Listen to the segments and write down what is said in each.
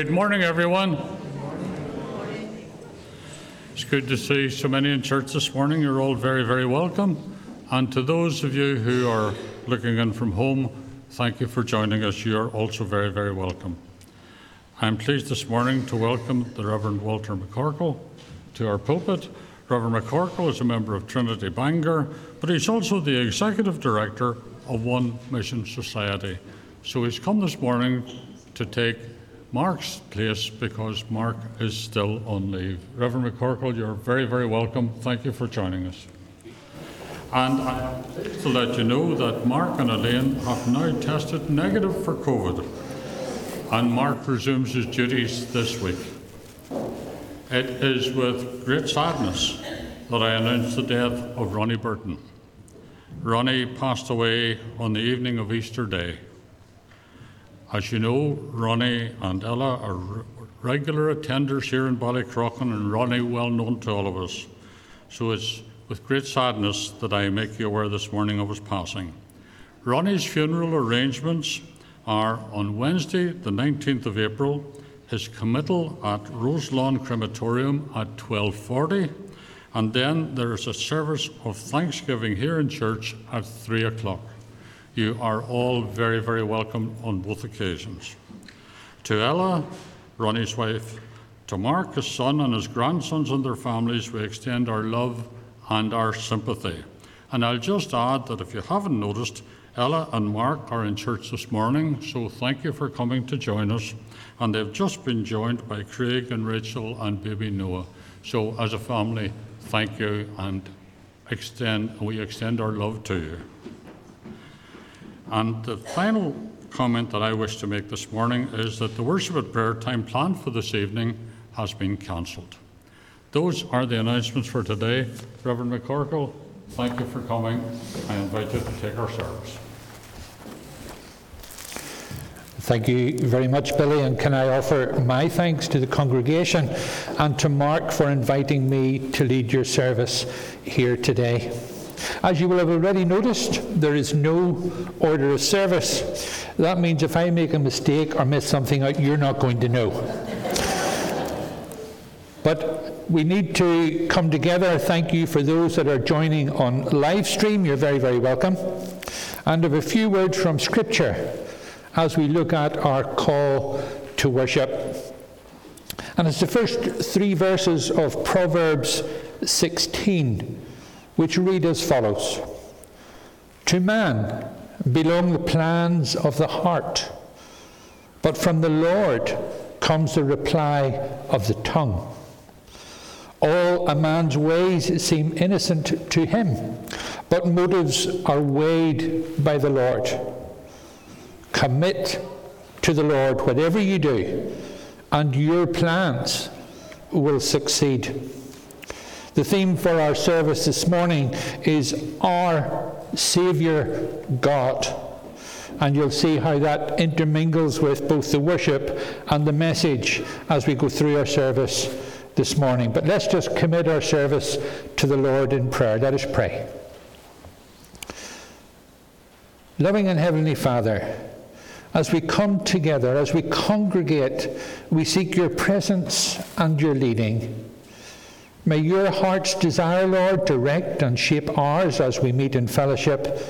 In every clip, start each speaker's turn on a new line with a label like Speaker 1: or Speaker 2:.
Speaker 1: Good morning, everyone. It's good to see so many in church this morning. You're all very, very welcome. And to those of you who are looking in from home, thank you for joining us. You're also very, very welcome. I'm pleased this morning to welcome the Reverend Walter McCorkle to our pulpit. Reverend McCorkle is a member of Trinity Bangor, but he's also the executive director of One Mission Society. So he's come this morning to take Mark's place because Mark is still on leave. Reverend McCorkle, you're very, very welcome. Thank you for joining us. And I am pleased to let you know that Mark and Elaine have now tested negative for COVID, and Mark resumes his duties this week. It is with great sadness that I announce the death of Ronnie Burton. Ronnie passed away on the evening of Easter Day. As you know, Ronnie and Ella are regular attenders here in Ballycrochan, and Ronnie well known to all of us. So it's with great sadness that I make you aware this morning of his passing. Ronnie's funeral arrangements are on Wednesday, the 19th of April, his committal at Roselawn Crematorium at 12:40, and then there is a service of thanksgiving here in church at 3 o'clock. You are all very, very welcome on both occasions. To Ella, Ronnie's wife, to Mark, his son, and his grandsons and their families, we extend our love and our sympathy. And I'll just add that if you haven't noticed, Ella and Mark are in church this morning, so thank you for coming to join us. And they've just been joined by Craig and Rachel and baby Noah. So, as a family, thank you and extend, we extend our love to you. And the final comment that I wish to make this morning is that the worship at prayer time planned for this evening has been cancelled. Those are the announcements for today. Reverend McCorkle, thank you for coming. I invite you to take our service.
Speaker 2: Thank you very much, Billy. And can I offer my thanks to the congregation and to Mark for inviting me to lead your service here today. As you will have already noticed, there is no order of service. That means if I make a mistake or miss something out, you're not going to know. But we need to come together. Thank you for those that are joining on live stream. You're very, very welcome. And of a few words from Scripture as we look at our call to worship. And it's the first three verses of Proverbs 16 which read as follows To man belong the plans of the heart, but from the Lord comes the reply of the tongue. All a man's ways seem innocent to him, but motives are weighed by the Lord. Commit to the Lord whatever you do, and your plans will succeed. The theme for our service this morning is Our Saviour God. And you'll see how that intermingles with both the worship and the message as we go through our service this morning. But let's just commit our service to the Lord in prayer. Let us pray. Loving and Heavenly Father, as we come together, as we congregate, we seek your presence and your leading. May your heart's desire, Lord, direct and shape ours as we meet in fellowship.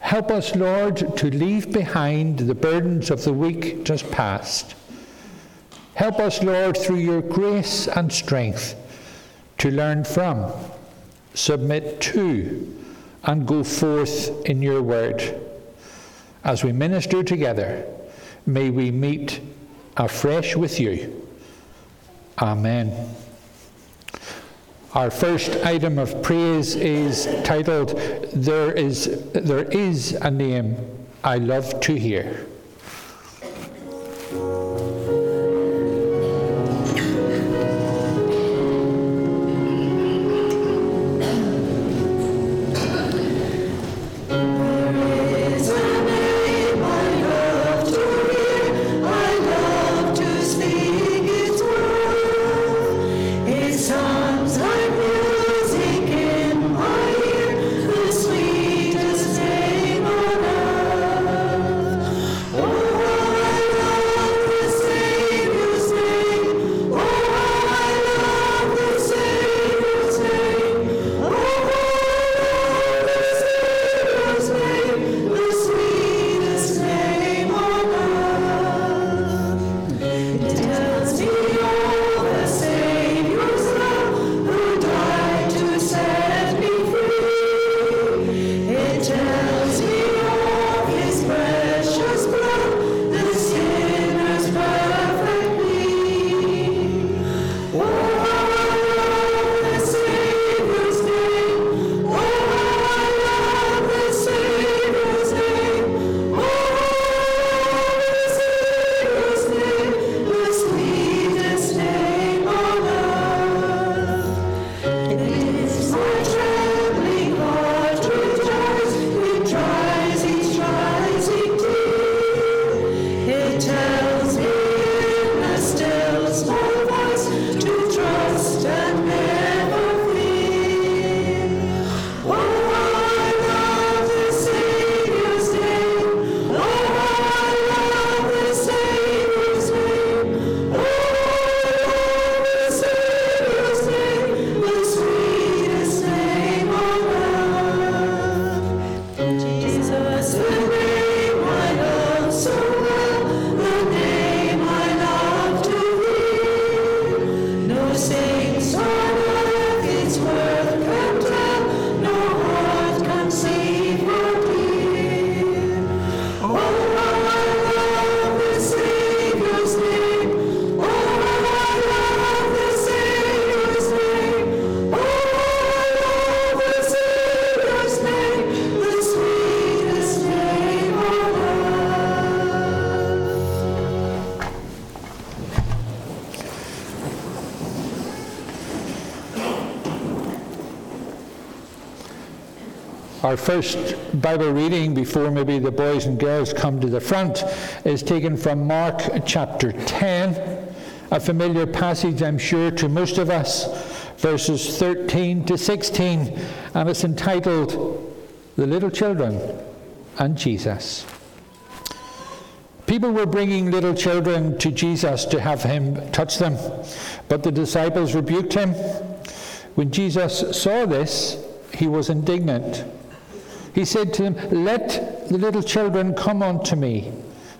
Speaker 2: Help us, Lord, to leave behind the burdens of the week just past. Help us, Lord, through your grace and strength, to learn from, submit to, and go forth in your word. As we minister together, may we meet afresh with you. Amen. Our first item of praise is titled There is, there is a Name I Love to Hear. Our first Bible reading before maybe the boys and girls come to the front is taken from Mark chapter 10, a familiar passage, I'm sure, to most of us, verses 13 to 16, and it's entitled The Little Children and Jesus. People were bringing little children to Jesus to have him touch them, but the disciples rebuked him. When Jesus saw this, he was indignant. He said to them, Let the little children come unto me,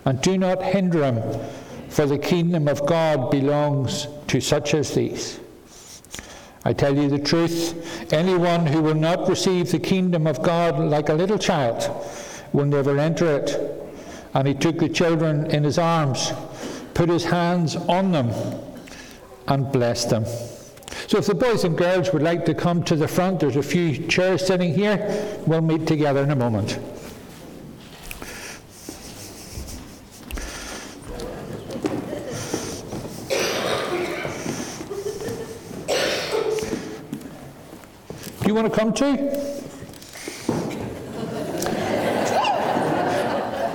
Speaker 2: and do not hinder them, for the kingdom of God belongs to such as these. I tell you the truth, anyone who will not receive the kingdom of God like a little child will never enter it. And he took the children in his arms, put his hands on them, and blessed them. So, if the boys and girls would like to come to the front, there's a few chairs sitting here. We'll meet together in a moment. Do you want to come too?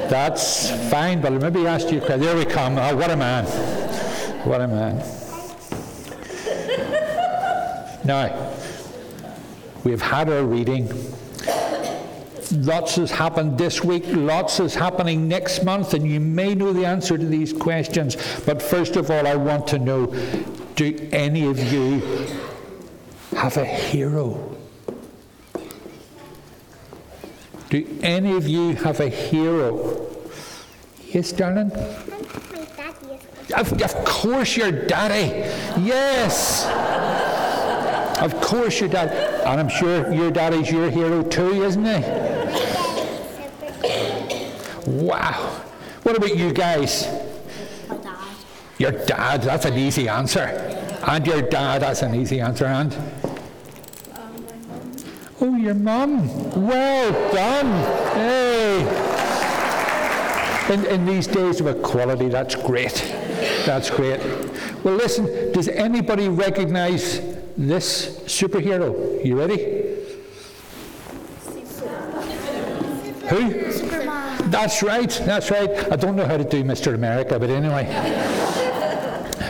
Speaker 2: That's fine, but maybe ask you. There we come. Oh, what a man. What a man. Now, we've had our reading. Lots has happened this week, lots is happening next month, and you may know the answer to these questions. But first of all, I want to know do any of you have a hero? Do any of you have a hero? Yes, darling? Of, of course, your daddy. Yes. Of course, your dad. And I'm sure your daddy's your hero too, isn't he? Wow. What about you guys?
Speaker 3: My dad.
Speaker 2: Your dad, that's an easy answer. And your dad, that's an easy answer. And? Oh, your mum. Well done. Hey. In, in these days of equality, that's great. That's great. Well, listen, does anybody recognize this superhero? You ready? Who?
Speaker 3: Superman.
Speaker 2: That's right, that's right. I don't know how to do Mr. America, but anyway.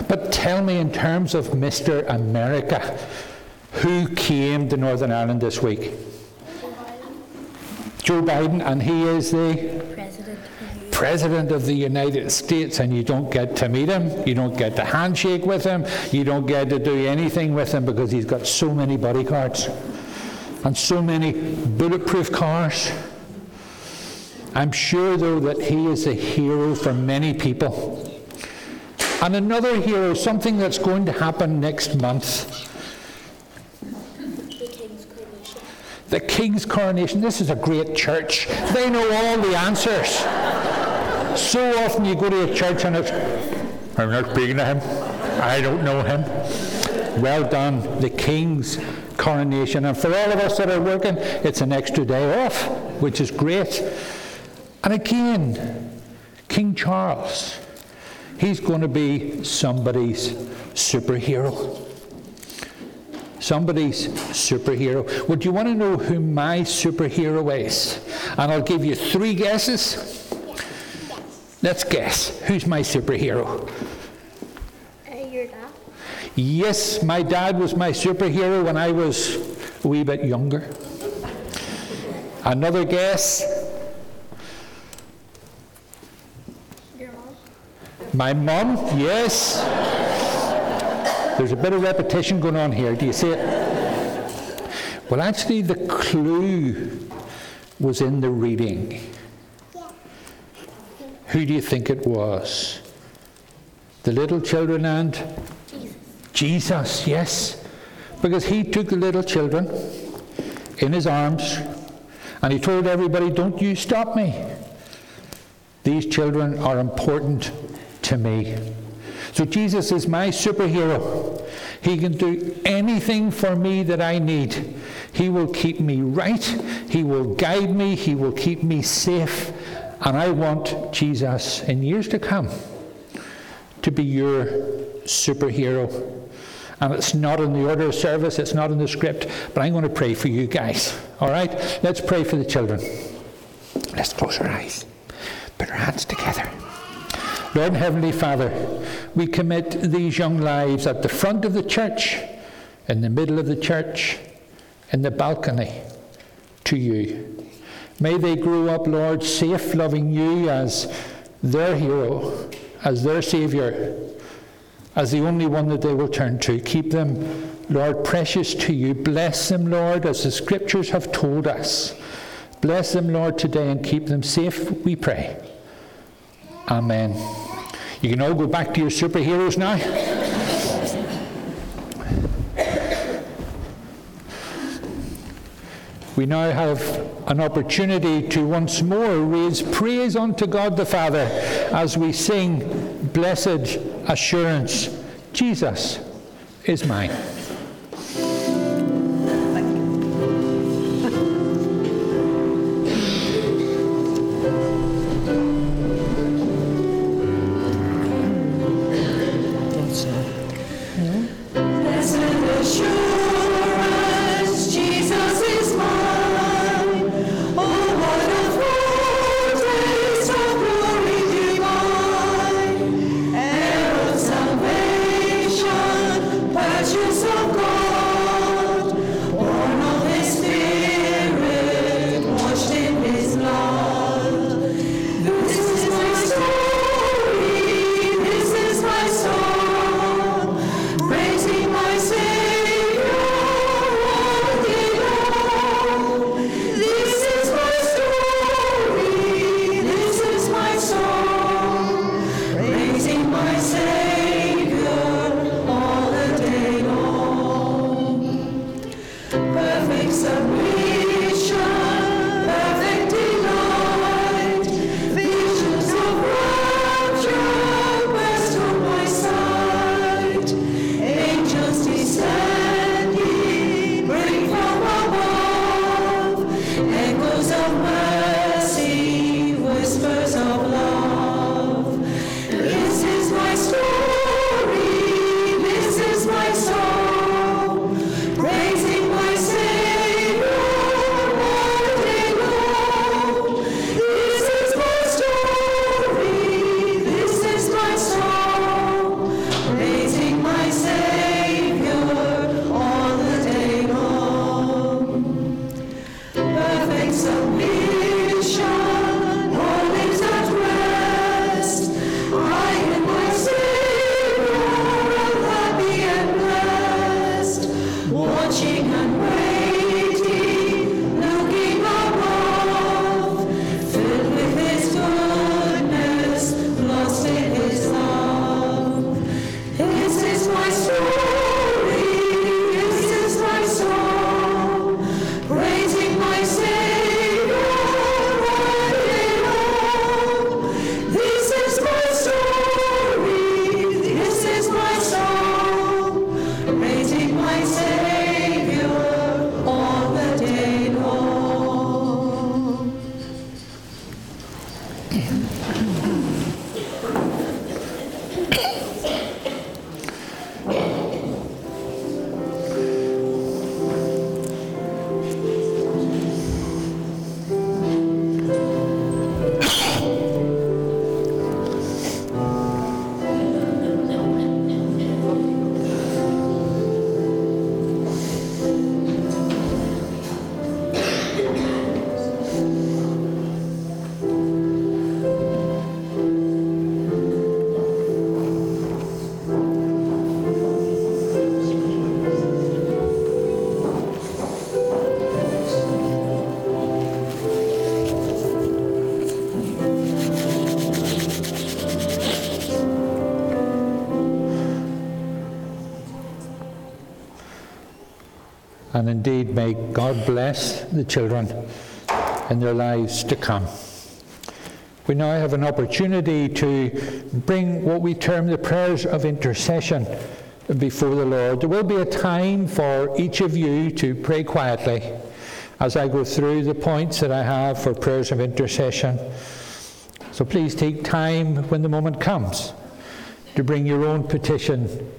Speaker 2: but tell me, in terms of Mr. America, who came to Northern Ireland this week? Joe Biden, and he is the
Speaker 3: President.
Speaker 2: Of the United States, and you don't get to meet him, you don't get to handshake with him, you don't get to do anything with him because he's got so many bodyguards and so many bulletproof cars. I'm sure, though, that he is a hero for many people. And another hero, something that's going to happen next month
Speaker 3: The King's coronation.
Speaker 2: the King's coronation. This is a great church. They know all the answers. So often you go to a church and it's, I'm not speaking to him. I don't know him. Well done, the King's coronation. And for all of us that are working, it's an extra day off, which is great. And again, King Charles, he's going to be somebody's superhero somebody's superhero. Would you want to know who my superhero is? And I'll give you three guesses. Let's guess. Who's my superhero?
Speaker 3: Uh, your dad.
Speaker 2: Yes, my dad was my superhero when I was a wee bit younger. Another guess.
Speaker 3: Your mom.
Speaker 2: My mum, yes. There's a bit of repetition going on here. Do you see it? Well, actually, the clue was in the reading. Who do you think it was? The little children and
Speaker 3: Jesus.
Speaker 2: Jesus, yes. Because he took the little children in his arms and he told everybody, Don't you stop me. These children are important to me. So Jesus is my superhero. He can do anything for me that I need. He will keep me right. He will guide me. He will keep me safe. And I want Jesus in years to come to be your superhero.
Speaker 3: And it's not in the order of service, it's not in the script, but I'm going to pray for you guys. All right? Let's pray for the children. Let's close our eyes, put our hands together. Lord Heavenly Father, we commit these young lives at the front of the church, in the middle of the church, in the balcony, to you. May they grow up, Lord, safe, loving you as their hero, as their Saviour, as the only one that they will turn to. Keep them, Lord, precious to you. Bless them, Lord, as the Scriptures have told us. Bless them, Lord, today and keep them safe, we pray. Amen. You can all go back to your superheroes now. We now have an opportunity to once more raise praise unto God the Father as we sing Blessed Assurance Jesus is mine. And indeed, may God bless the children in their lives to come. We now have an opportunity to bring what we term the prayers of intercession before the Lord. There will be a time for each of you to pray quietly as I go through the points that I have for prayers of intercession. So please take time when the moment comes to bring your own petition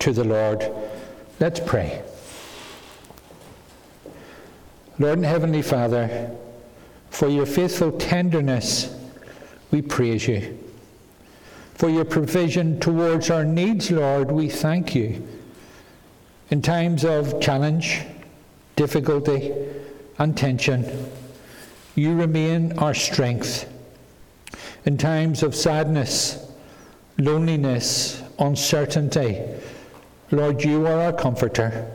Speaker 3: to the Lord
Speaker 2: Let's pray. Lord and Heavenly Father, for your faithful tenderness, we praise you. For your provision towards our needs, Lord, we thank you. In times of challenge, difficulty, and tension, you remain our strength. In times of sadness, loneliness, uncertainty, Lord, you are our comforter.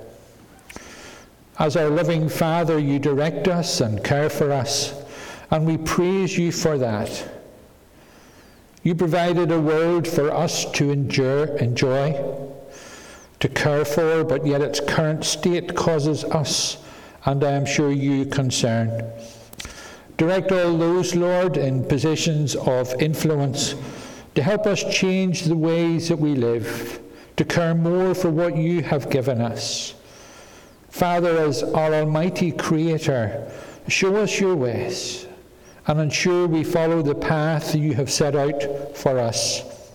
Speaker 2: As our loving Father, you direct us and care for us, and we praise you for that. You provided a world for us to endure, enjoy, to care for, but yet its current state causes us, and I am sure you, concern. Direct all those, Lord, in positions of influence to help us change the ways that we live, to care more for what you have given us. Father, as our Almighty Creator, show us your ways and ensure we follow the path you have set out for us.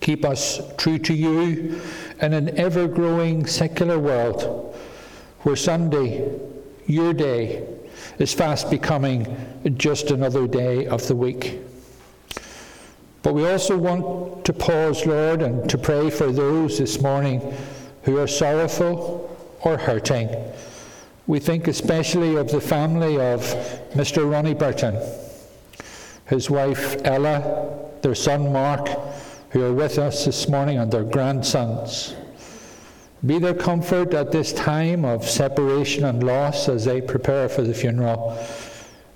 Speaker 2: Keep us true to you in an ever growing secular world where Sunday, your day, is fast becoming just another day of the week. But we also want to pause, Lord, and to pray for those this morning who are sorrowful or hurting. We think especially of the family of Mr. Ronnie Burton, his wife Ella, their son Mark, who are with us this morning, and their grandsons. Be their comfort at this time of separation and loss as they prepare for the funeral.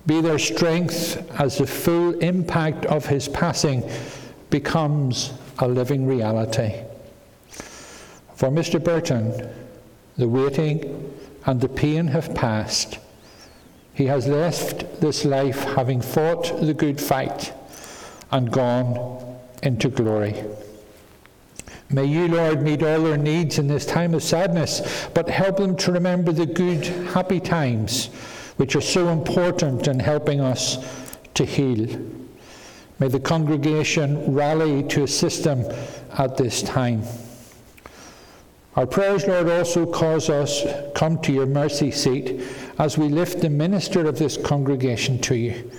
Speaker 2: Be their strength as the full impact of his passing becomes a living reality. For Mr. Burton, the waiting and the pain have passed. He has left this life having fought the good fight and gone into glory. May you, Lord, meet all their needs in this time of sadness, but help them to remember the good, happy times which are so important in helping us to heal. May the congregation rally to assist them at this time. Our prayers, Lord, also cause us come to your mercy seat as we lift the minister of this congregation to you.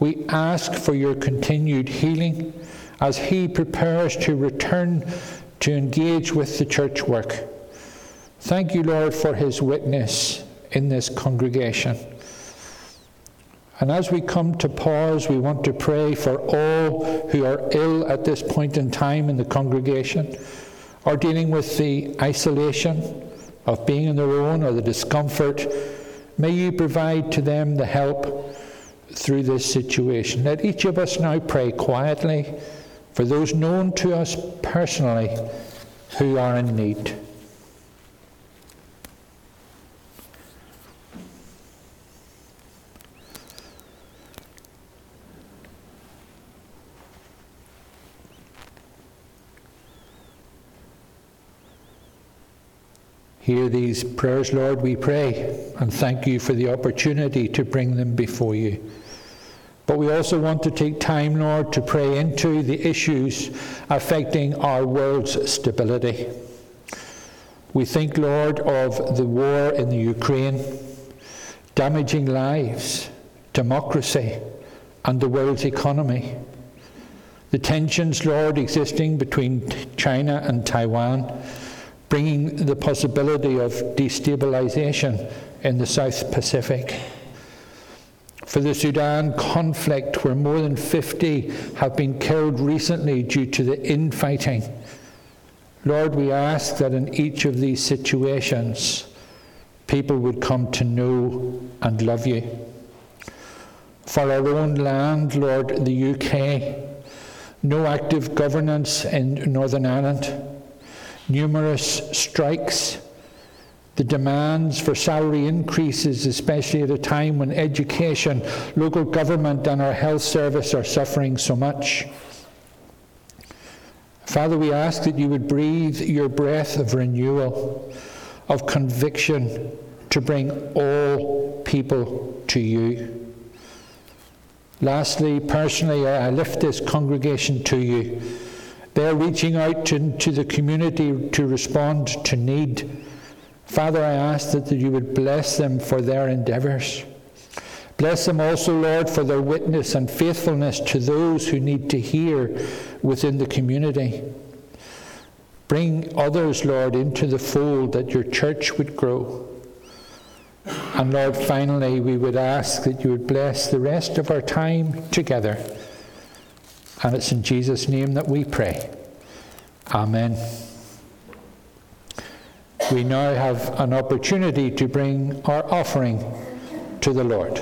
Speaker 2: We ask for your continued healing as he prepares to return to engage with the church work. Thank you, Lord, for his witness in this congregation. And as we come to pause, we want to pray for all who are ill at this point in time in the congregation or dealing with the isolation of being on their own or the discomfort, may you provide to them the help through this situation. Let each of us now pray quietly for those known to us personally who are in need. Hear these prayers, Lord, we pray, and thank you for the opportunity to bring them before you. But we also want to take time, Lord, to pray into the issues affecting our world's stability. We think, Lord, of the war in the Ukraine, damaging lives, democracy, and the world's economy. The tensions, Lord, existing between China and Taiwan bringing the possibility of destabilization in the South Pacific. For the Sudan conflict, where more than 50 have been killed recently due to the infighting, Lord, we ask that in each of these situations, people would come to know and love you. For our own land, Lord, the UK, no active governance in Northern Ireland numerous strikes, the demands for salary increases, especially at a time when education, local government, and our health service are suffering so much. Father, we ask that you would breathe your breath of renewal, of conviction to bring all people to you. Lastly, personally, I lift this congregation to you They're reaching out to, to the community to respond to need. Father, I ask that, that you would bless them for their endeavours. Bless them also, Lord, for their witness and faithfulness to those who need to hear within the community. Bring others, Lord, into the fold that your church would grow. And Lord, finally, we would ask that you would bless the rest of our time together. And it's in Jesus' name that we pray. Amen. We now have an opportunity to bring our offering to the Lord.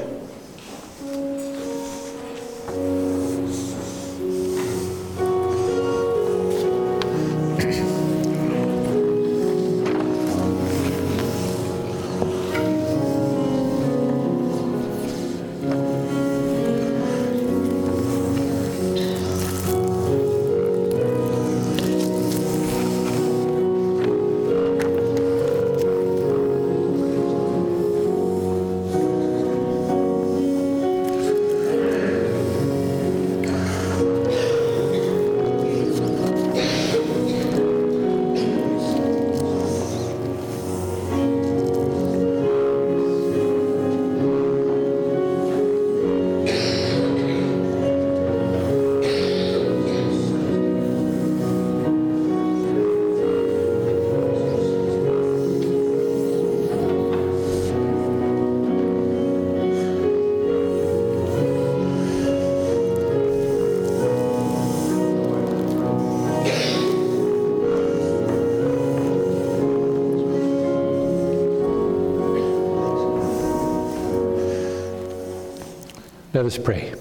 Speaker 2: Let us pray.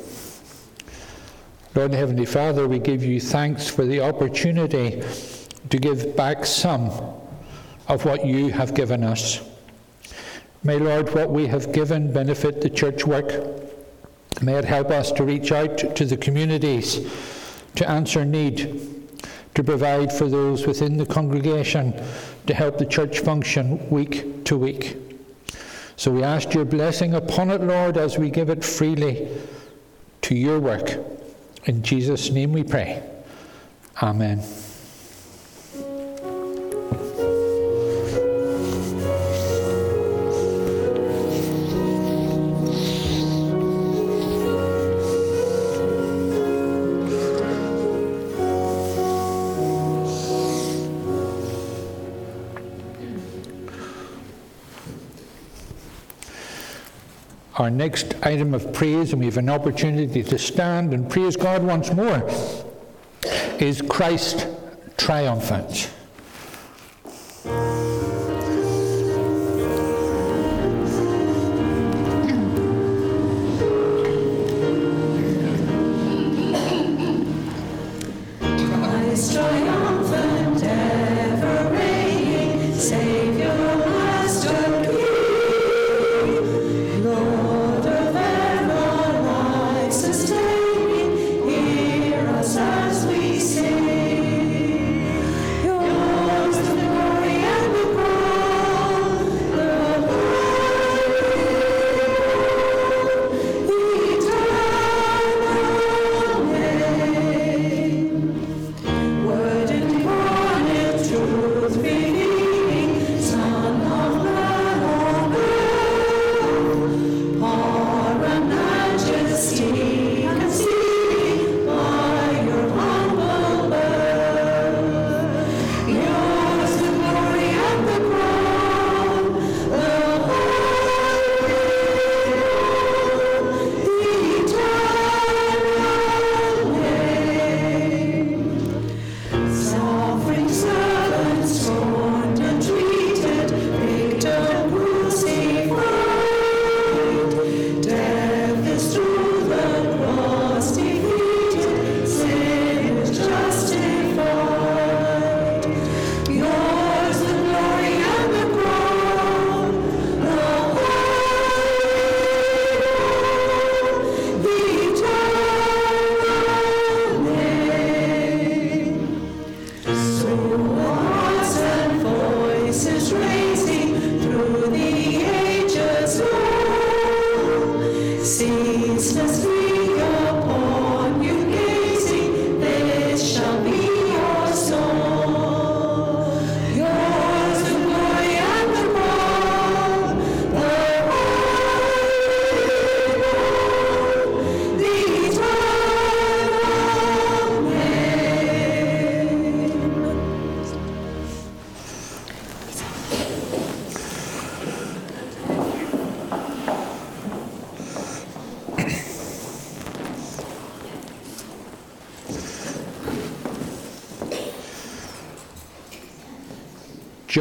Speaker 2: Lord Heavenly Father, we give you thanks for the opportunity to give back some of what you have given us. May, Lord, what we have given benefit the church work. May it help us to reach out to the communities, to answer need, to provide for those within the congregation, to help the church function week to week. So we ask your blessing upon it, Lord, as we give it freely to your work. In Jesus' name we pray. Amen. Our next item of praise, and we have an opportunity to stand and praise God once more, is Christ triumphant.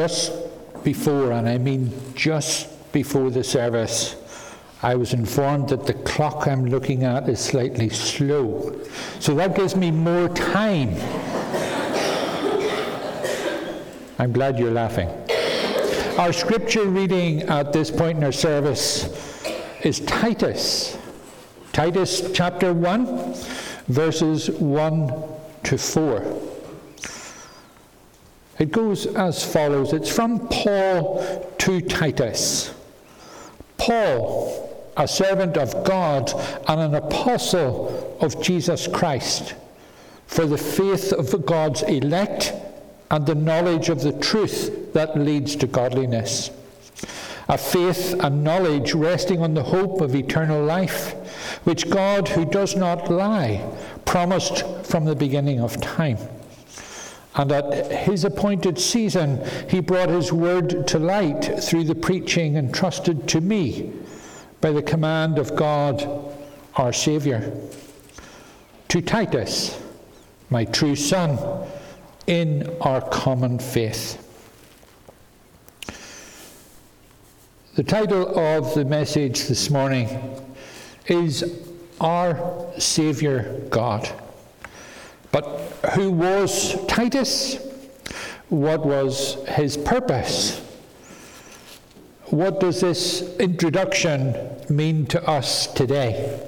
Speaker 2: Just before, and I mean just before the service, I was informed that the clock I'm looking at is slightly slow. So that gives me more time. I'm glad you're laughing. Our scripture reading at this point in our service is Titus. Titus chapter 1, verses 1 to 4. It goes as follows it's from Paul to Titus. Paul, a servant of God and an apostle of Jesus Christ, for the faith of God's elect and the knowledge of the truth that leads to godliness. A faith and knowledge resting on the hope of eternal life, which God, who does not lie, promised from the beginning of time. And at his appointed season, he brought his word to light through the preaching entrusted to me by the command of God our Saviour. To Titus, my true son, in our common faith. The title of the message this morning is Our Saviour God. But who was Titus? What was his purpose? What does this introduction mean to us today?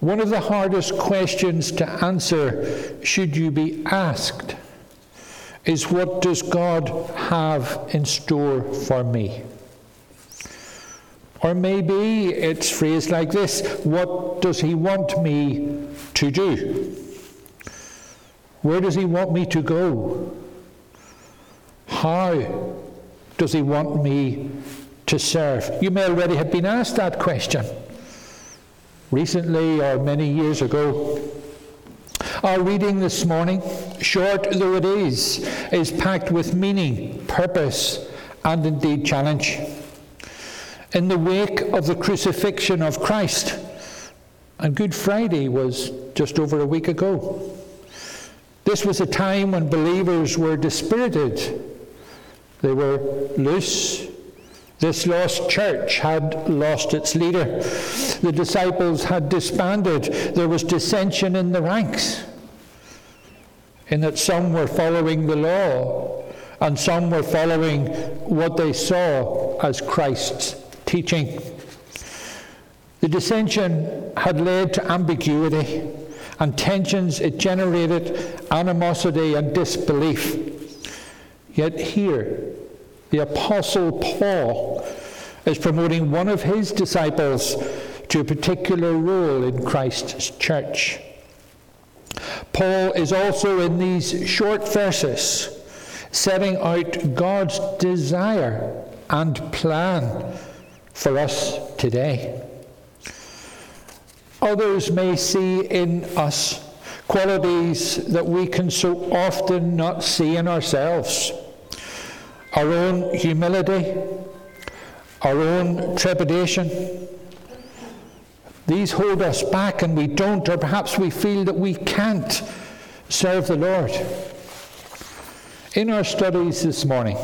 Speaker 2: One of the hardest questions to answer, should you be asked, is what does God have in store for me? Or maybe it's phrased like this What does He want me to do? Where does He want me to go? How does He want me to serve? You may already have been asked that question recently or many years ago. Our reading this morning, short though it is, is packed with meaning, purpose, and indeed challenge in the wake of the crucifixion of Christ. And Good Friday was just over a week ago. This was a time when believers were dispirited, they were loose. This lost church had lost its leader. The disciples had disbanded. There was dissension in the ranks, in that some were following the law and some were following what they saw as Christ's teaching. The dissension had led to ambiguity and tensions, it generated animosity and disbelief. Yet here, the Apostle Paul is promoting one of his disciples to a particular role in Christ's church. Paul is also in these short verses setting out God's desire and plan for us today. Others may see in us qualities that we can so often not see in ourselves our own humility, our own trepidation. These hold us back and we don't, or perhaps we feel that we can't serve the Lord. In our studies this morning,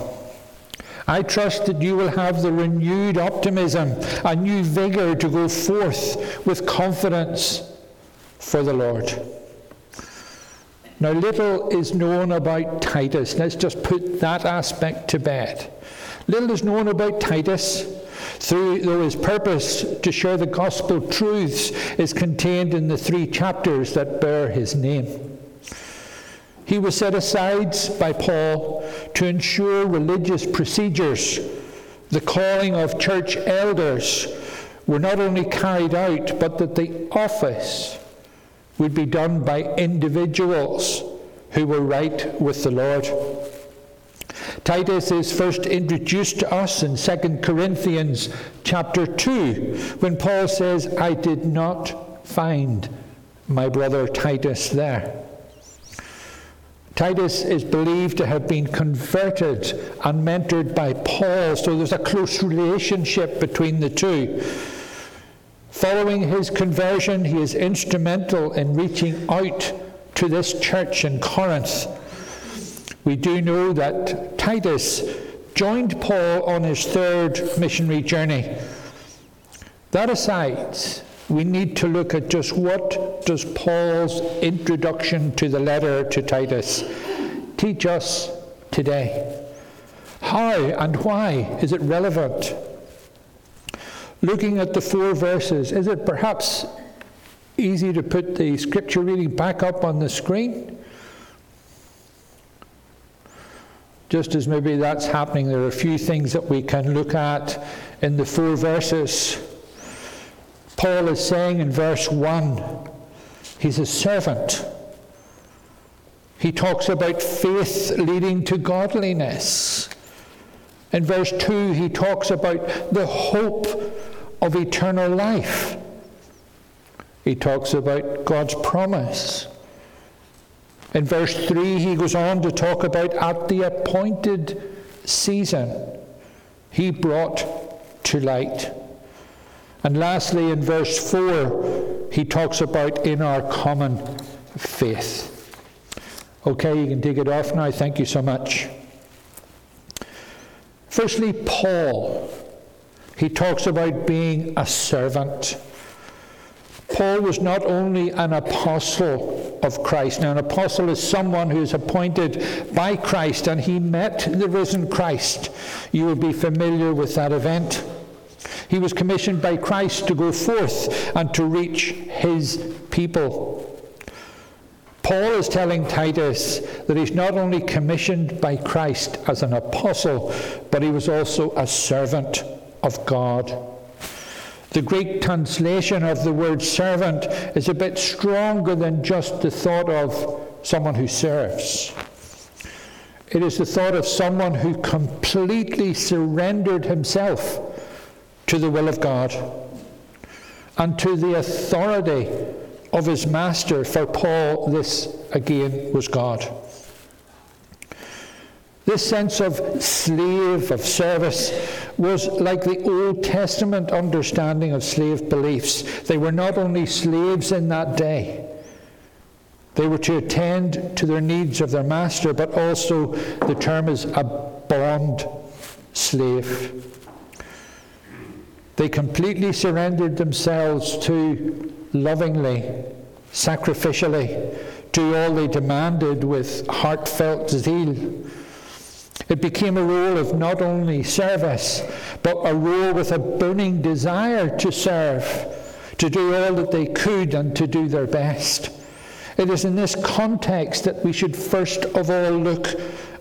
Speaker 2: I trust that you will have the renewed optimism and new vigour to go forth with confidence for the Lord. Now, little is known about Titus. Let's just put that aspect to bed. Little is known about Titus, through, though his purpose to share the gospel truths is contained in the three chapters that bear his name. He was set aside by Paul to ensure religious procedures, the calling of church elders, were not only carried out, but that the office would be done by individuals who were right with the Lord. Titus is first introduced to us in 2 Corinthians chapter 2 when Paul says, I did not find my brother Titus there. Titus is believed to have been converted and mentored by Paul, so there's a close relationship between the two. Following his conversion, he is instrumental in reaching out to this church in Corinth. We do know that Titus joined Paul on his third missionary journey. That aside, we need to look at just what does Paul's introduction to the letter to Titus teach us today? How and why is it relevant? Looking at the four verses, is it perhaps easy to put the scripture reading back up on the screen? Just as maybe that's happening, there are a few things that we can look at in the four verses. Paul is saying in verse 1, he's a servant. He talks about faith leading to godliness. In verse 2, he talks about the hope of eternal life. He talks about God's promise. In verse 3, he goes on to talk about at the appointed season, he brought to light. And lastly, in verse 4, he talks about in our common faith. Okay, you can take it off now. Thank you so much. Firstly, Paul. He talks about being a servant. Paul was not only an apostle of Christ. Now, an apostle is someone who is appointed by Christ and he met the risen Christ. You will be familiar with that event. He was commissioned by Christ to go forth and to reach his people. Paul is telling Titus that he's not only commissioned by Christ as an apostle, but he was also a servant of God. The Greek translation of the word servant is a bit stronger than just the thought of someone who serves. It is the thought of someone who completely surrendered himself to the will of God and to the authority of his master. For Paul, this again was God. This sense of slave, of service, was like the Old Testament understanding of slave beliefs. They were not only slaves in that day, they were to attend to their needs of their master, but also the term is a bond slave. They completely surrendered themselves to lovingly, sacrificially, do all they demanded with heartfelt zeal. It became a role of not only service, but a role with a burning desire to serve, to do all that they could and to do their best. It is in this context that we should first of all look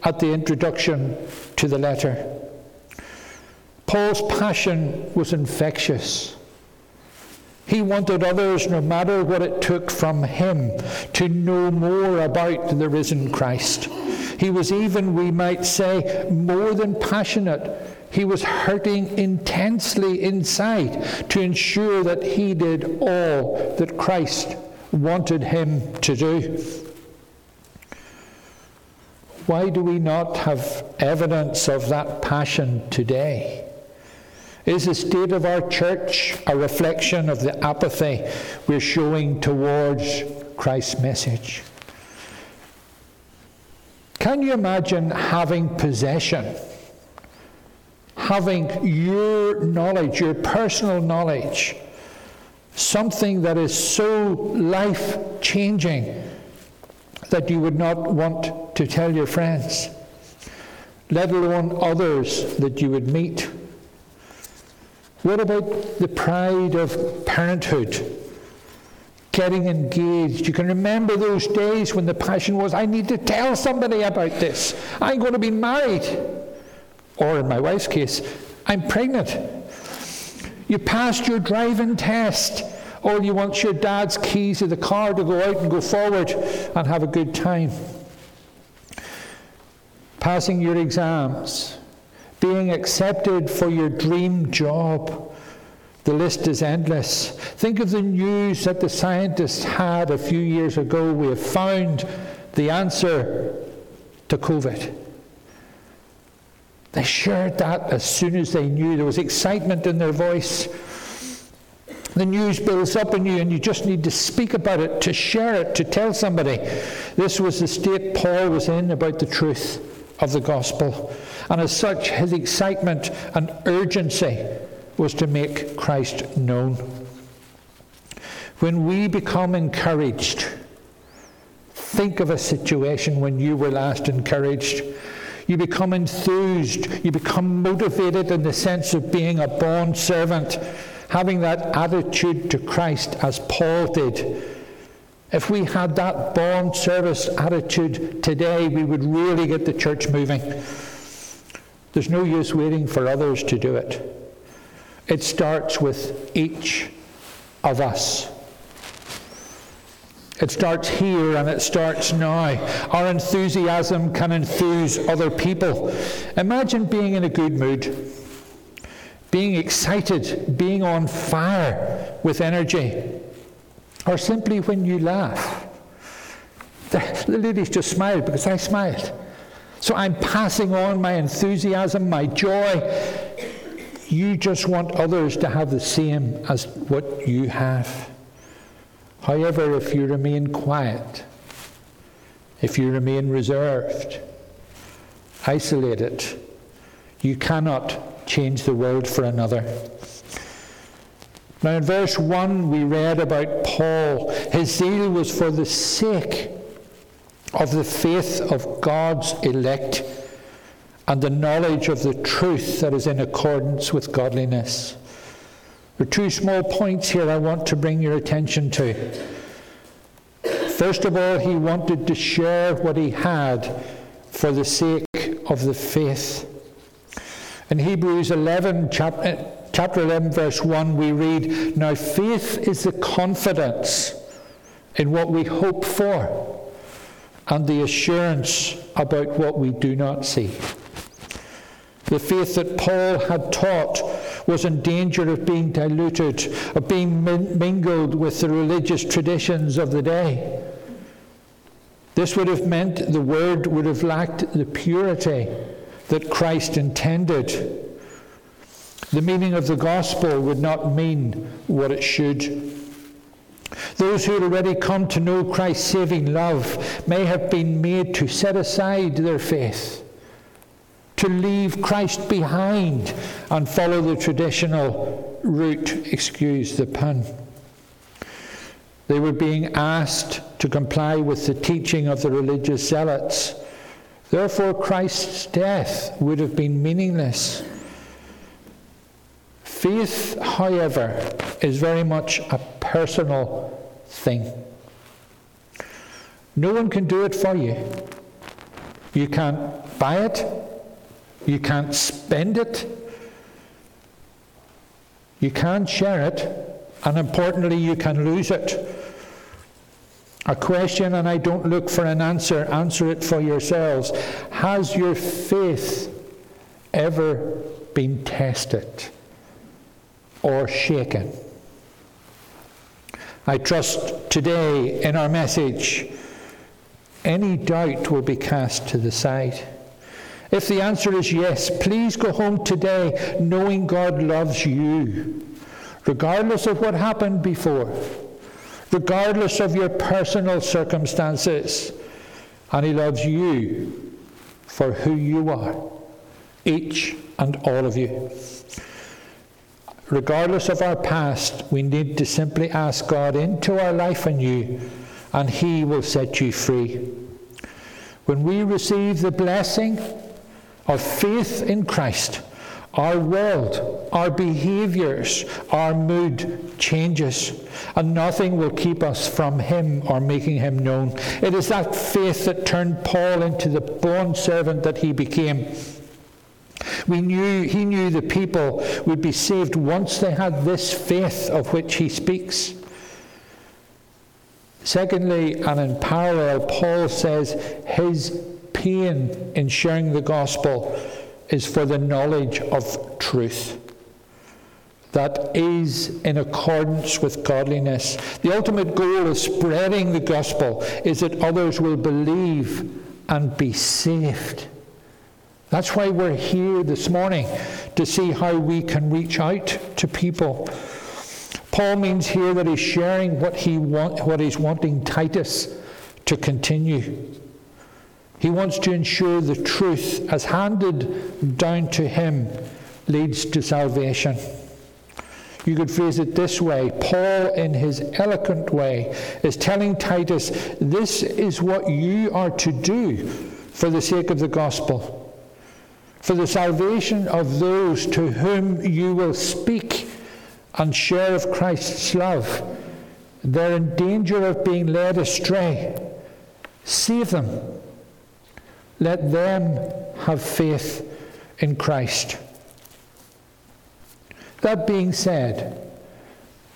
Speaker 2: at the introduction to the letter. Paul's passion was infectious. He wanted others, no matter what it took from him, to know more about the risen Christ. He was even, we might say, more than passionate. He was hurting intensely inside to ensure that he did all that Christ wanted him to do. Why do we not have evidence of that passion today? Is the state of our church a reflection of the apathy we're showing towards Christ's message? Can you imagine having possession? Having your knowledge, your personal knowledge, something that is so life changing that you would not want to tell your friends, let alone others that you would meet. What about the pride of parenthood? Getting engaged. You can remember those days when the passion was, I need to tell somebody about this. I'm going to be married. Or in my wife's case, I'm pregnant. You passed your driving test. All you want is your dad's keys to the car to go out and go forward and have a good time. Passing your exams being accepted for your dream job. The list is endless. Think of the news that the scientists had a few years ago. We have found the answer to COVID. They shared that as soon as they knew. There was excitement in their voice. The news builds up in you, and you just need to speak about it, to share it, to tell somebody. This was the state Paul was in about the truth of the gospel. And as such, his excitement and urgency was to make Christ known. When we become encouraged, think of a situation when you were last encouraged. You become enthused. You become motivated in the sense of being a born servant, having that attitude to Christ as Paul did. If we had that bond service attitude today, we would really get the church moving. There's no use waiting for others to do it. It starts with each of us. It starts here and it starts now. Our enthusiasm can enthuse other people. Imagine being in a good mood, being excited, being on fire with energy, or simply when you laugh. The, the ladies just smiled because I smiled. So I'm passing on my enthusiasm, my joy. You just want others to have the same as what you have. However, if you remain quiet, if you remain reserved, isolated, you cannot change the world for another. Now, in verse 1, we read about Paul. His zeal was for the sake of the faith of God's elect and the knowledge of the truth that is in accordance with godliness. There are two small points here I want to bring your attention to. First of all, he wanted to share what he had for the sake of the faith. In Hebrews 11, chapter, chapter 11, verse 1, we read, Now faith is the confidence in what we hope for and the assurance about what we do not see. The faith that Paul had taught was in danger of being diluted, of being mingled with the religious traditions of the day. This would have meant the word would have lacked the purity that Christ intended. The meaning of the gospel would not mean what it should. Those who had already come to know Christ's saving love may have been made to set aside their faith to leave Christ behind and follow the traditional route, excuse the pun. They were being asked to comply with the teaching of the religious zealots. Therefore, Christ's death would have been meaningless. Faith, however, is very much a personal thing. No one can do it for you. You can't buy it, you can't spend it. You can't share it. And importantly, you can lose it. A question, and I don't look for an answer, answer it for yourselves. Has your faith ever been tested or shaken? I trust today in our message, any doubt will be cast to the side. If the answer is yes, please go home today knowing God loves you, regardless of what happened before, regardless of your personal circumstances. And He loves you for who you are, each and all of you. Regardless of our past, we need to simply ask God into our life anew, and He will set you free. When we receive the blessing, of faith in Christ, our world, our behaviors, our mood changes, and nothing will keep us from Him or making Him known. It is that faith that turned Paul into the bond servant that he became. We knew he knew the people would be saved once they had this faith of which he speaks. Secondly, and in parallel, Paul says his pain in sharing the gospel is for the knowledge of truth that is in accordance with godliness. The ultimate goal of spreading the gospel is that others will believe and be saved. That's why we're here this morning to see how we can reach out to people. Paul means here that he's sharing what, he want, what he's wanting Titus to continue. He wants to ensure the truth, as handed down to him, leads to salvation. You could phrase it this way Paul, in his eloquent way, is telling Titus, This is what you are to do for the sake of the gospel, for the salvation of those to whom you will speak and share of Christ's love. They're in danger of being led astray. Save them. Let them have faith in Christ. That being said,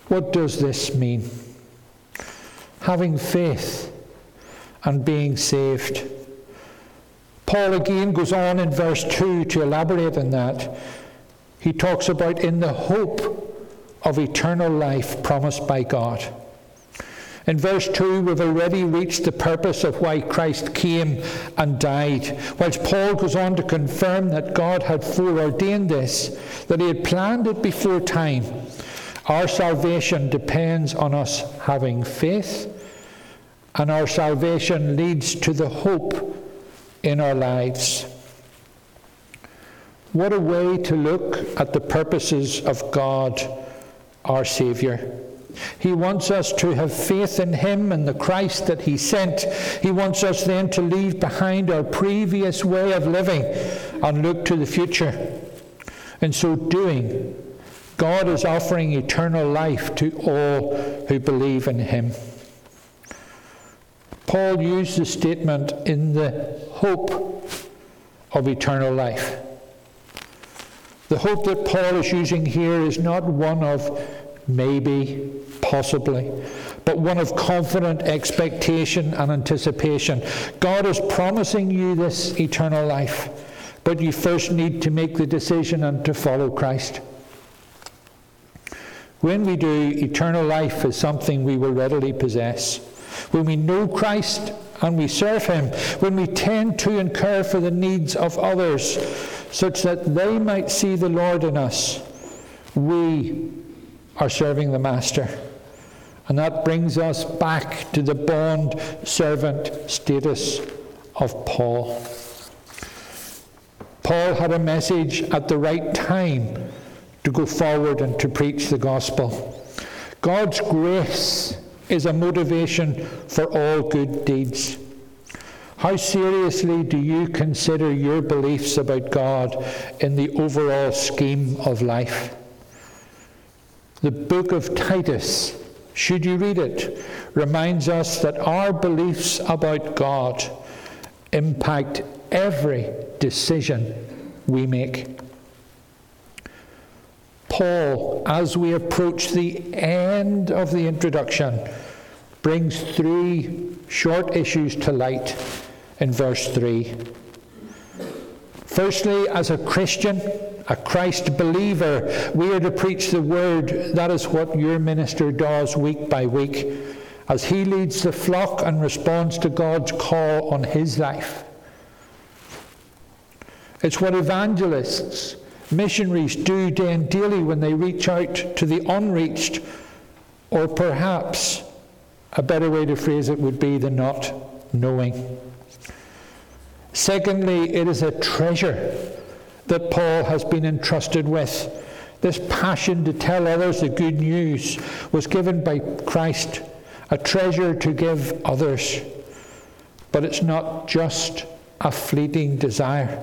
Speaker 2: what does this mean? Having faith and being saved. Paul again goes on in verse 2 to elaborate on that. He talks about in the hope of eternal life promised by God. In verse 2, we've already reached the purpose of why Christ came and died. Whilst Paul goes on to confirm that God had foreordained this, that he had planned it before time, our salvation depends on us having faith, and our salvation leads to the hope in our lives. What a way to look at the purposes of God, our Saviour. He wants us to have faith in Him and the Christ that He sent. He wants us then to leave behind our previous way of living and look to the future. In so doing, God is offering eternal life to all who believe in Him. Paul used the statement in the hope of eternal life. The hope that Paul is using here is not one of maybe, possibly, but one of confident expectation and anticipation. God is promising you this eternal life, but you first need to make the decision and to follow Christ. When we do, eternal life is something we will readily possess. When we know Christ and we serve Him, when we tend to and care for the needs of others, such that they might see the Lord in us, we are serving the Master. And that brings us back to the bond servant status of Paul. Paul had a message at the right time to go forward and to preach the gospel. God's grace is a motivation for all good deeds. How seriously do you consider your beliefs about God in the overall scheme of life? The book of Titus, should you read it, reminds us that our beliefs about God impact every decision we make. Paul, as we approach the end of the introduction, brings three short issues to light in verse 3. Firstly, as a Christian, a Christ believer, we are to preach the word. That is what your minister does week by week as he leads the flock and responds to God's call on his life. It's what evangelists, missionaries do and daily when they reach out to the unreached, or perhaps a better way to phrase it would be the not knowing. Secondly, it is a treasure that Paul has been entrusted with. This passion to tell others the good news was given by Christ, a treasure to give others. But it's not just a fleeting desire.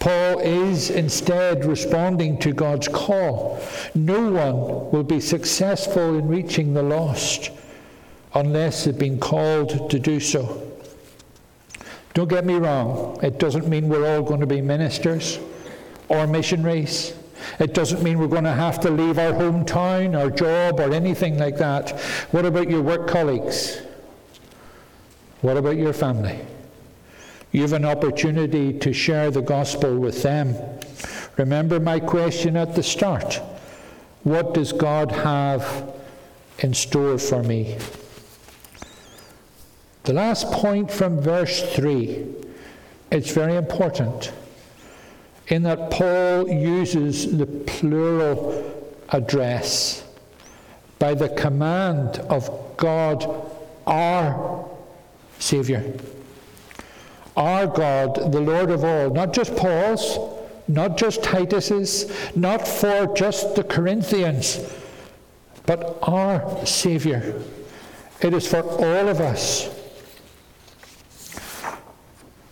Speaker 2: Paul is instead responding to God's call. No one will be successful in reaching the lost unless they've been called to do so. Don't get me wrong, it doesn't mean we're all going to be ministers or missionaries. It doesn't mean we're going to have to leave our hometown, our job, or anything like that. What about your work colleagues? What about your family? You have an opportunity to share the gospel with them. Remember my question at the start What does God have in store for me? The last point from verse 3, it's very important in that Paul uses the plural address. by the command of God, our Saviour. Our God, the Lord of all, not just Paul's, not just Titus's, not for just the Corinthians, but our Saviour. It is for all of us.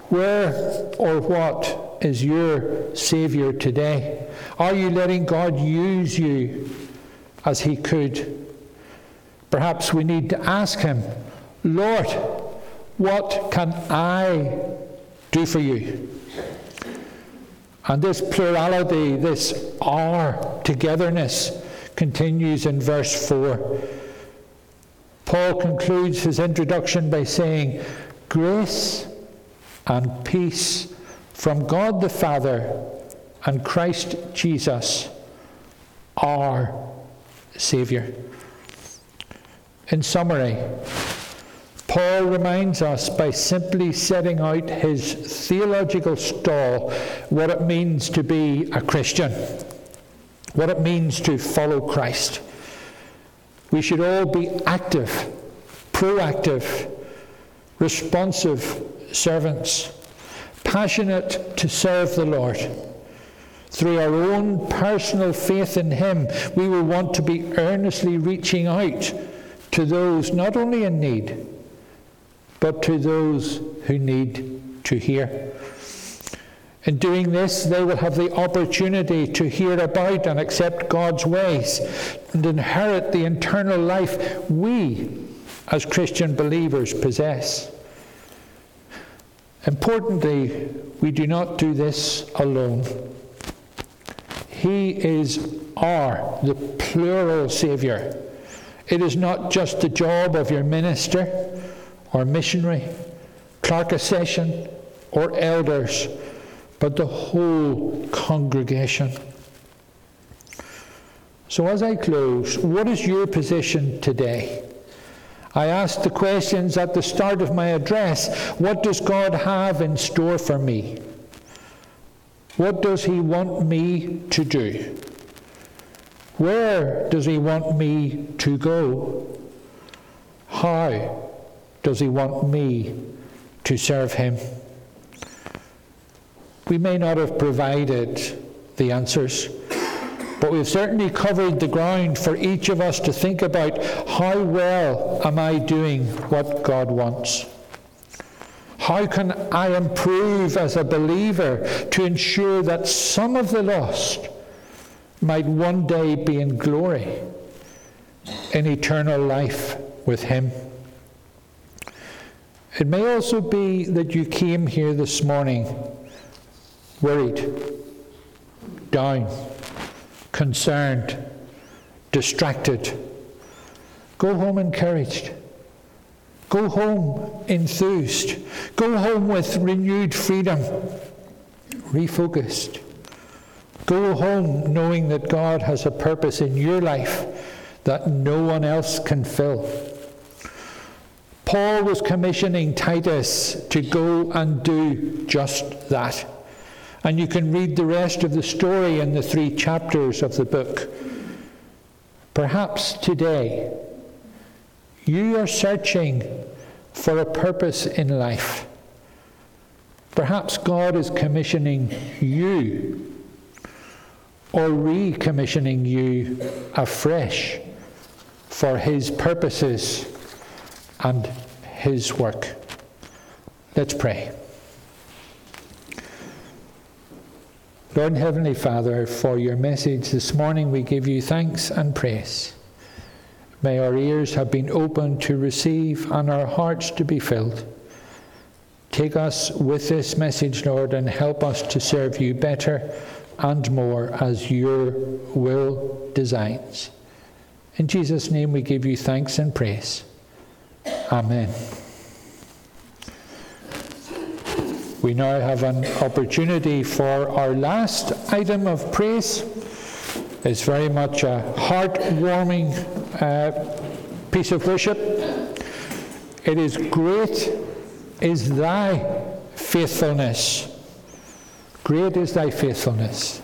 Speaker 2: Where or what is your Saviour today? Are you letting God use you as He could? Perhaps we need to ask Him, Lord, what can I do for you? And this plurality, this our togetherness, continues in verse 4. Paul concludes his introduction by saying, Grace and peace from God the Father and Christ Jesus, our Saviour. In summary, Paul reminds us by simply setting out his theological stall what it means to be a Christian, what it means to follow Christ. We should all be active, proactive, responsive servants, passionate to serve the Lord. Through our own personal faith in Him, we will want to be earnestly reaching out to those not only in need, but to those who need to hear. In doing this, they will have the opportunity to hear about and accept God's ways and inherit the eternal life we, as Christian believers, possess. Importantly, we do not do this alone. He is our, the plural Saviour. It is not just the job of your minister or missionary, clerk of session, or elders, but the whole congregation. So, as I close, what is your position today? I asked the questions at the start of my address What does God have in store for me? What does He want me to do? Where does He want me to go? How does He want me to serve Him? We may not have provided the answers, but we've certainly covered the ground for each of us to think about how well am I doing what God wants? How can I improve as a believer to ensure that some of the lost might one day be in glory in eternal life with Him? It may also be that you came here this morning worried, down, concerned, distracted. Go home encouraged. Go home enthused. Go home with renewed freedom, refocused. Go home knowing that God has a purpose in your life that no one else can fill. Paul was commissioning Titus to go and do just that. And you can read the rest of the story in the three chapters of the book. Perhaps today you are searching for a purpose in life. Perhaps God is commissioning you or recommissioning you afresh for His purposes and His work. Let's pray. Lord Heavenly Father, for your message this morning, we give you thanks and praise. May our ears have been opened to receive and our hearts to be filled. Take us with this message, Lord, and help us to serve you better and more as your will designs. In Jesus' name, we give you thanks and praise. Amen. We now have an opportunity for our last item of praise. It's very much a heartwarming uh, piece of worship. It is great is thy faithfulness. Great is thy faithfulness.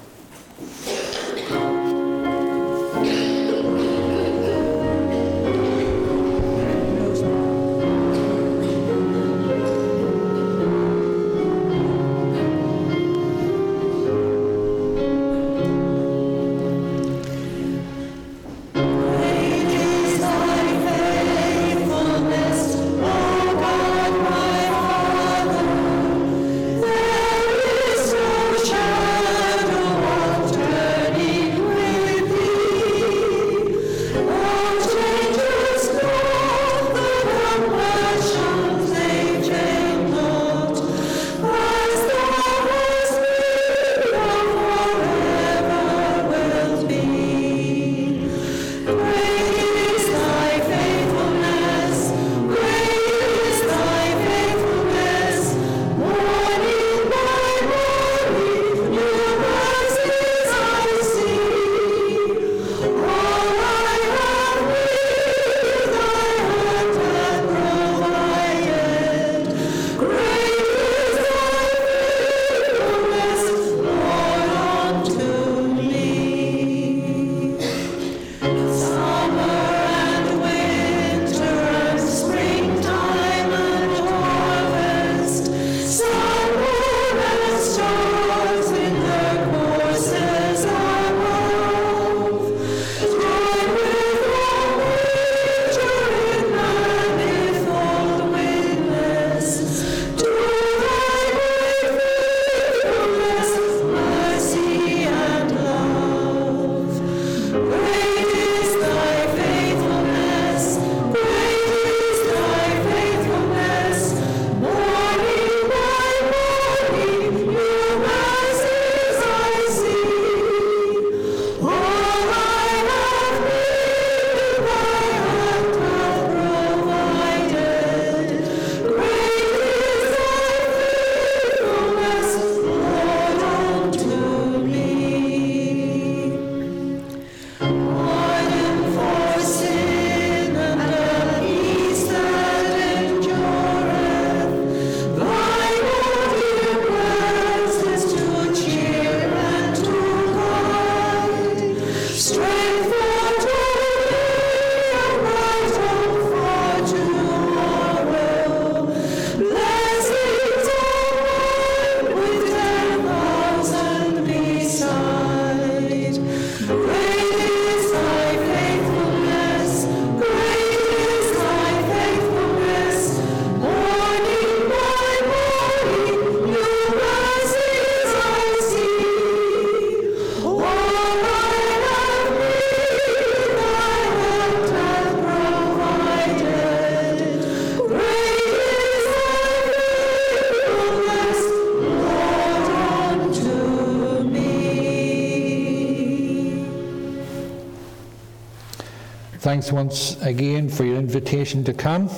Speaker 2: Thanks once again for your invitation to come.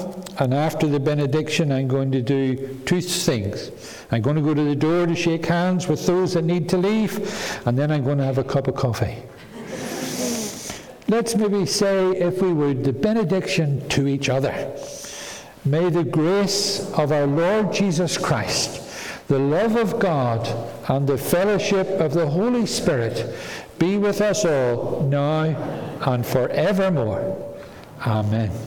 Speaker 2: And after the benediction, I'm going to do two things. I'm going to go to the door to shake hands with those that need to leave, and then I'm going to have a cup of coffee. Let's maybe say, if we would, the benediction to each other. May the grace of our Lord Jesus Christ, the love of God, and the fellowship of the Holy Spirit be with us all now and forevermore. Amen.